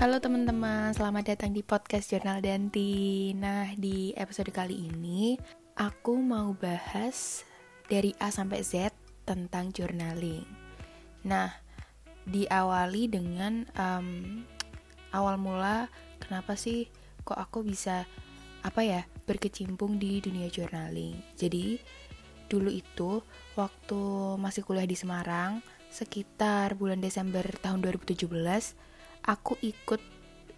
Halo teman-teman, selamat datang di podcast Jurnal Danti. Nah, di episode kali ini aku mau bahas dari A sampai Z tentang journaling. Nah, diawali dengan um, awal mula kenapa sih kok aku bisa apa ya berkecimpung di dunia journaling. Jadi dulu itu waktu masih kuliah di Semarang sekitar bulan Desember tahun 2017 aku ikut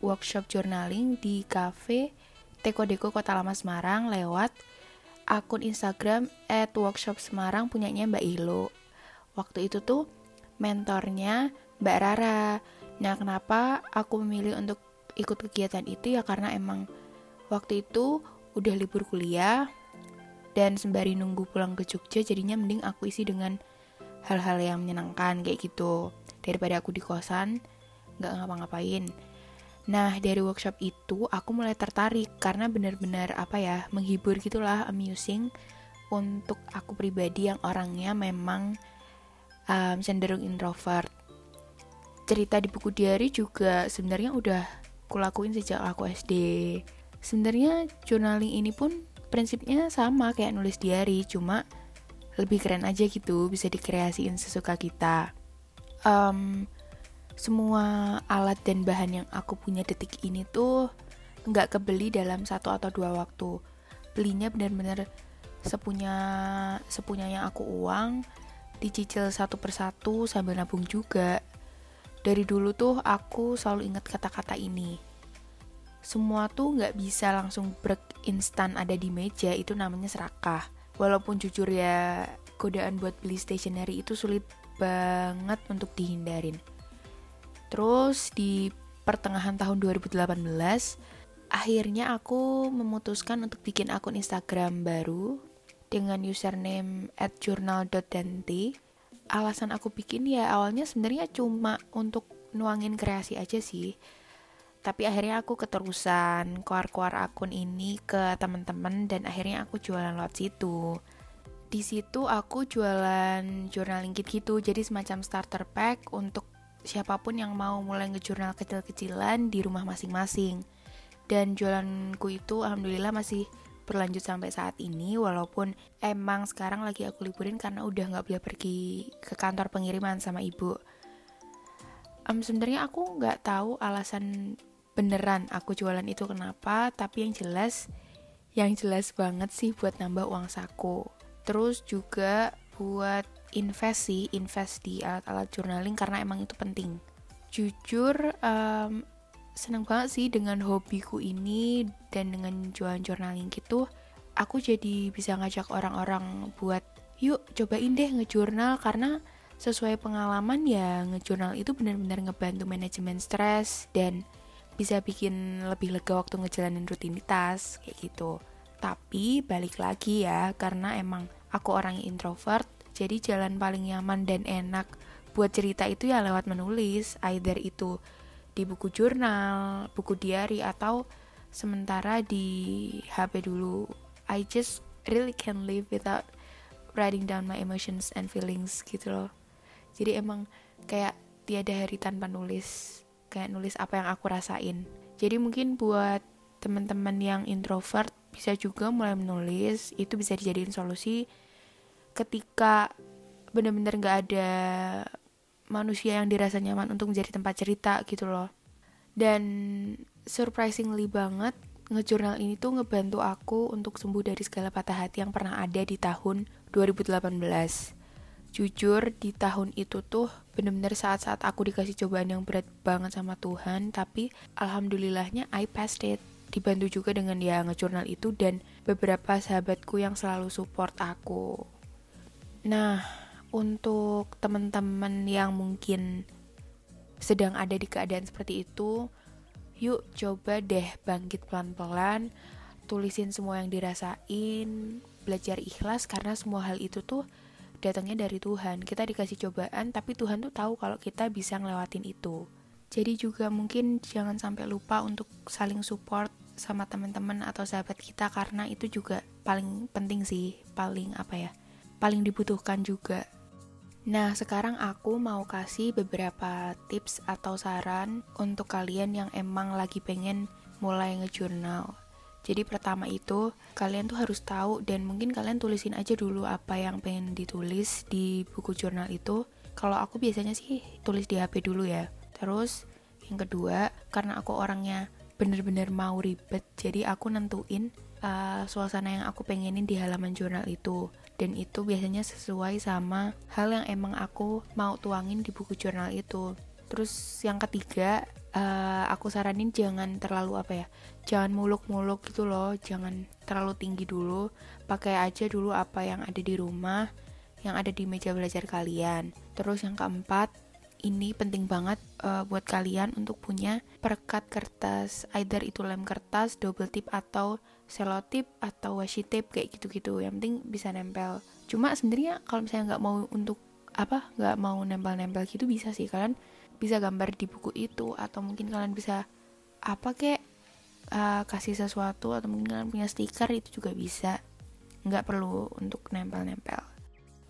workshop journaling di cafe Teko Deko Kota Lama Semarang lewat akun Instagram at workshop Semarang punyanya Mbak Ilo. Waktu itu tuh mentornya Mbak Rara. Nah kenapa aku memilih untuk ikut kegiatan itu ya karena emang waktu itu udah libur kuliah dan sembari nunggu pulang ke Jogja jadinya mending aku isi dengan hal-hal yang menyenangkan kayak gitu daripada aku di kosan nggak ngapa-ngapain. Nah, dari workshop itu aku mulai tertarik karena benar-benar apa ya, menghibur gitulah, amusing untuk aku pribadi yang orangnya memang um, cenderung introvert. Cerita di buku diary juga sebenarnya udah kulakuin sejak aku SD. Sebenarnya journaling ini pun prinsipnya sama kayak nulis diary, cuma lebih keren aja gitu, bisa dikreasiin sesuka kita. Um, semua alat dan bahan yang aku punya detik ini tuh nggak kebeli dalam satu atau dua waktu. Belinya benar-benar sepunya sepunya yang aku uang dicicil satu persatu sambil nabung juga. Dari dulu tuh aku selalu ingat kata-kata ini. Semua tuh nggak bisa langsung break instan ada di meja itu namanya serakah. Walaupun jujur ya godaan buat beli stationery itu sulit banget untuk dihindarin Terus di pertengahan tahun 2018 akhirnya aku memutuskan untuk bikin akun Instagram baru dengan username @journal.danti. Alasan aku bikin ya awalnya sebenarnya cuma untuk nuangin kreasi aja sih. Tapi akhirnya aku keterusan keluar-keluar akun ini ke teman-teman dan akhirnya aku jualan lewat situ. Di situ aku jualan journaling kit gitu, jadi semacam starter pack untuk siapa pun yang mau mulai ngejurnal kecil-kecilan di rumah masing-masing. Dan jualanku itu alhamdulillah masih berlanjut sampai saat ini walaupun emang sekarang lagi aku liburin karena udah nggak boleh pergi ke kantor pengiriman sama ibu. Um, Sebenarnya aku nggak tahu alasan beneran aku jualan itu kenapa, tapi yang jelas, yang jelas banget sih buat nambah uang saku. Terus juga buat invest sih invest di alat-alat journaling karena emang itu penting. Jujur um, senang banget sih dengan hobiku ini dan dengan jualan journaling gitu. Aku jadi bisa ngajak orang-orang buat yuk cobain deh ngejurnal karena sesuai pengalaman ya ngejurnal itu benar-benar ngebantu manajemen stres dan bisa bikin lebih lega waktu ngejalanin rutinitas kayak gitu. Tapi balik lagi ya karena emang aku orang introvert jadi jalan paling nyaman dan enak buat cerita itu ya lewat menulis, either itu di buku jurnal, buku diary atau sementara di HP dulu. I just really can live without writing down my emotions and feelings gitu loh. Jadi emang kayak tiada hari tanpa nulis, kayak nulis apa yang aku rasain. Jadi mungkin buat teman-teman yang introvert bisa juga mulai menulis, itu bisa dijadiin solusi ketika bener-bener gak ada manusia yang dirasa nyaman untuk menjadi tempat cerita gitu loh. Dan surprisingly banget ngejurnal ini tuh ngebantu aku untuk sembuh dari segala patah hati yang pernah ada di tahun 2018 jujur di tahun itu tuh bener-bener saat-saat aku dikasih cobaan yang berat banget sama Tuhan tapi alhamdulillahnya I passed it. Dibantu juga dengan ya ngejurnal itu dan beberapa sahabatku yang selalu support aku Nah, untuk teman-teman yang mungkin sedang ada di keadaan seperti itu, yuk coba deh bangkit pelan-pelan, tulisin semua yang dirasain, belajar ikhlas karena semua hal itu tuh datangnya dari Tuhan. Kita dikasih cobaan, tapi Tuhan tuh tahu kalau kita bisa ngelewatin itu. Jadi juga mungkin jangan sampai lupa untuk saling support sama teman-teman atau sahabat kita karena itu juga paling penting sih, paling apa ya? Paling dibutuhkan juga. Nah, sekarang aku mau kasih beberapa tips atau saran untuk kalian yang emang lagi pengen mulai ngejurnal. Jadi pertama itu kalian tuh harus tahu dan mungkin kalian tulisin aja dulu apa yang pengen ditulis di buku jurnal itu. Kalau aku biasanya sih tulis di HP dulu ya. Terus yang kedua, karena aku orangnya bener-bener mau ribet, jadi aku nentuin uh, suasana yang aku pengenin di halaman jurnal itu. Dan itu biasanya sesuai sama hal yang emang aku mau tuangin di buku jurnal itu. Terus yang ketiga, uh, aku saranin jangan terlalu apa ya, jangan muluk-muluk gitu loh, jangan terlalu tinggi dulu. Pakai aja dulu apa yang ada di rumah, yang ada di meja belajar kalian. Terus yang keempat, ini penting banget uh, buat kalian untuk punya perekat kertas, either itu lem kertas, double tip atau selotip atau washi tape kayak gitu-gitu. Yang penting bisa nempel. Cuma sebenarnya kalau misalnya nggak mau untuk apa nggak mau nempel-nempel gitu bisa sih kalian bisa gambar di buku itu atau mungkin kalian bisa apa kayak uh, kasih sesuatu atau mungkin kalian punya stiker itu juga bisa nggak perlu untuk nempel-nempel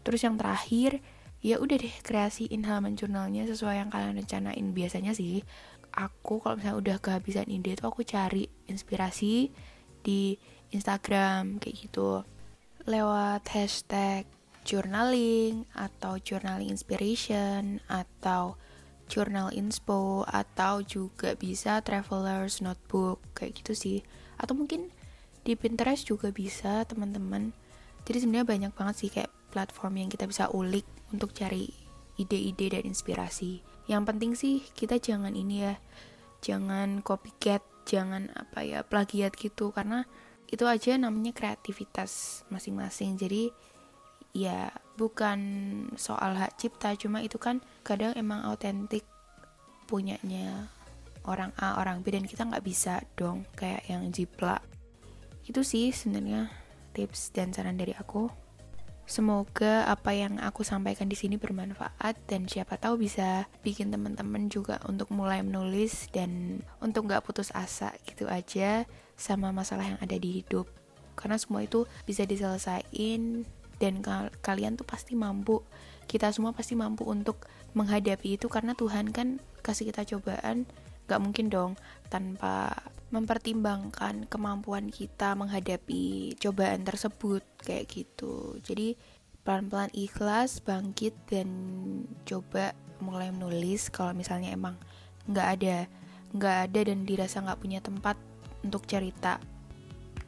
terus yang terakhir ya udah deh kreasiin halaman jurnalnya sesuai yang kalian rencanain. Biasanya sih aku kalau misalnya udah kehabisan ide tuh aku cari inspirasi di Instagram kayak gitu. Lewat hashtag journaling atau journaling inspiration atau journal inspo atau juga bisa travelers notebook kayak gitu sih. Atau mungkin di Pinterest juga bisa teman-teman. Jadi sebenarnya banyak banget sih kayak platform yang kita bisa ulik untuk cari ide-ide dan inspirasi. Yang penting sih kita jangan ini ya, jangan copycat, jangan apa ya plagiat gitu karena itu aja namanya kreativitas masing-masing. Jadi ya bukan soal hak cipta, cuma itu kan kadang emang autentik punyanya orang A, orang B dan kita nggak bisa dong kayak yang jiplak. Itu sih sebenarnya tips dan saran dari aku. Semoga apa yang aku sampaikan di sini bermanfaat dan siapa tahu bisa bikin teman-teman juga untuk mulai menulis dan untuk nggak putus asa gitu aja sama masalah yang ada di hidup. Karena semua itu bisa diselesaikan dan kalian tuh pasti mampu. Kita semua pasti mampu untuk menghadapi itu karena Tuhan kan kasih kita cobaan gak mungkin dong tanpa mempertimbangkan kemampuan kita menghadapi cobaan tersebut kayak gitu jadi pelan-pelan ikhlas bangkit dan coba mulai menulis kalau misalnya emang nggak ada nggak ada dan dirasa nggak punya tempat untuk cerita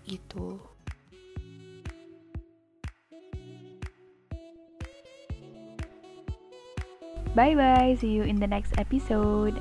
gitu Bye bye, see you in the next episode.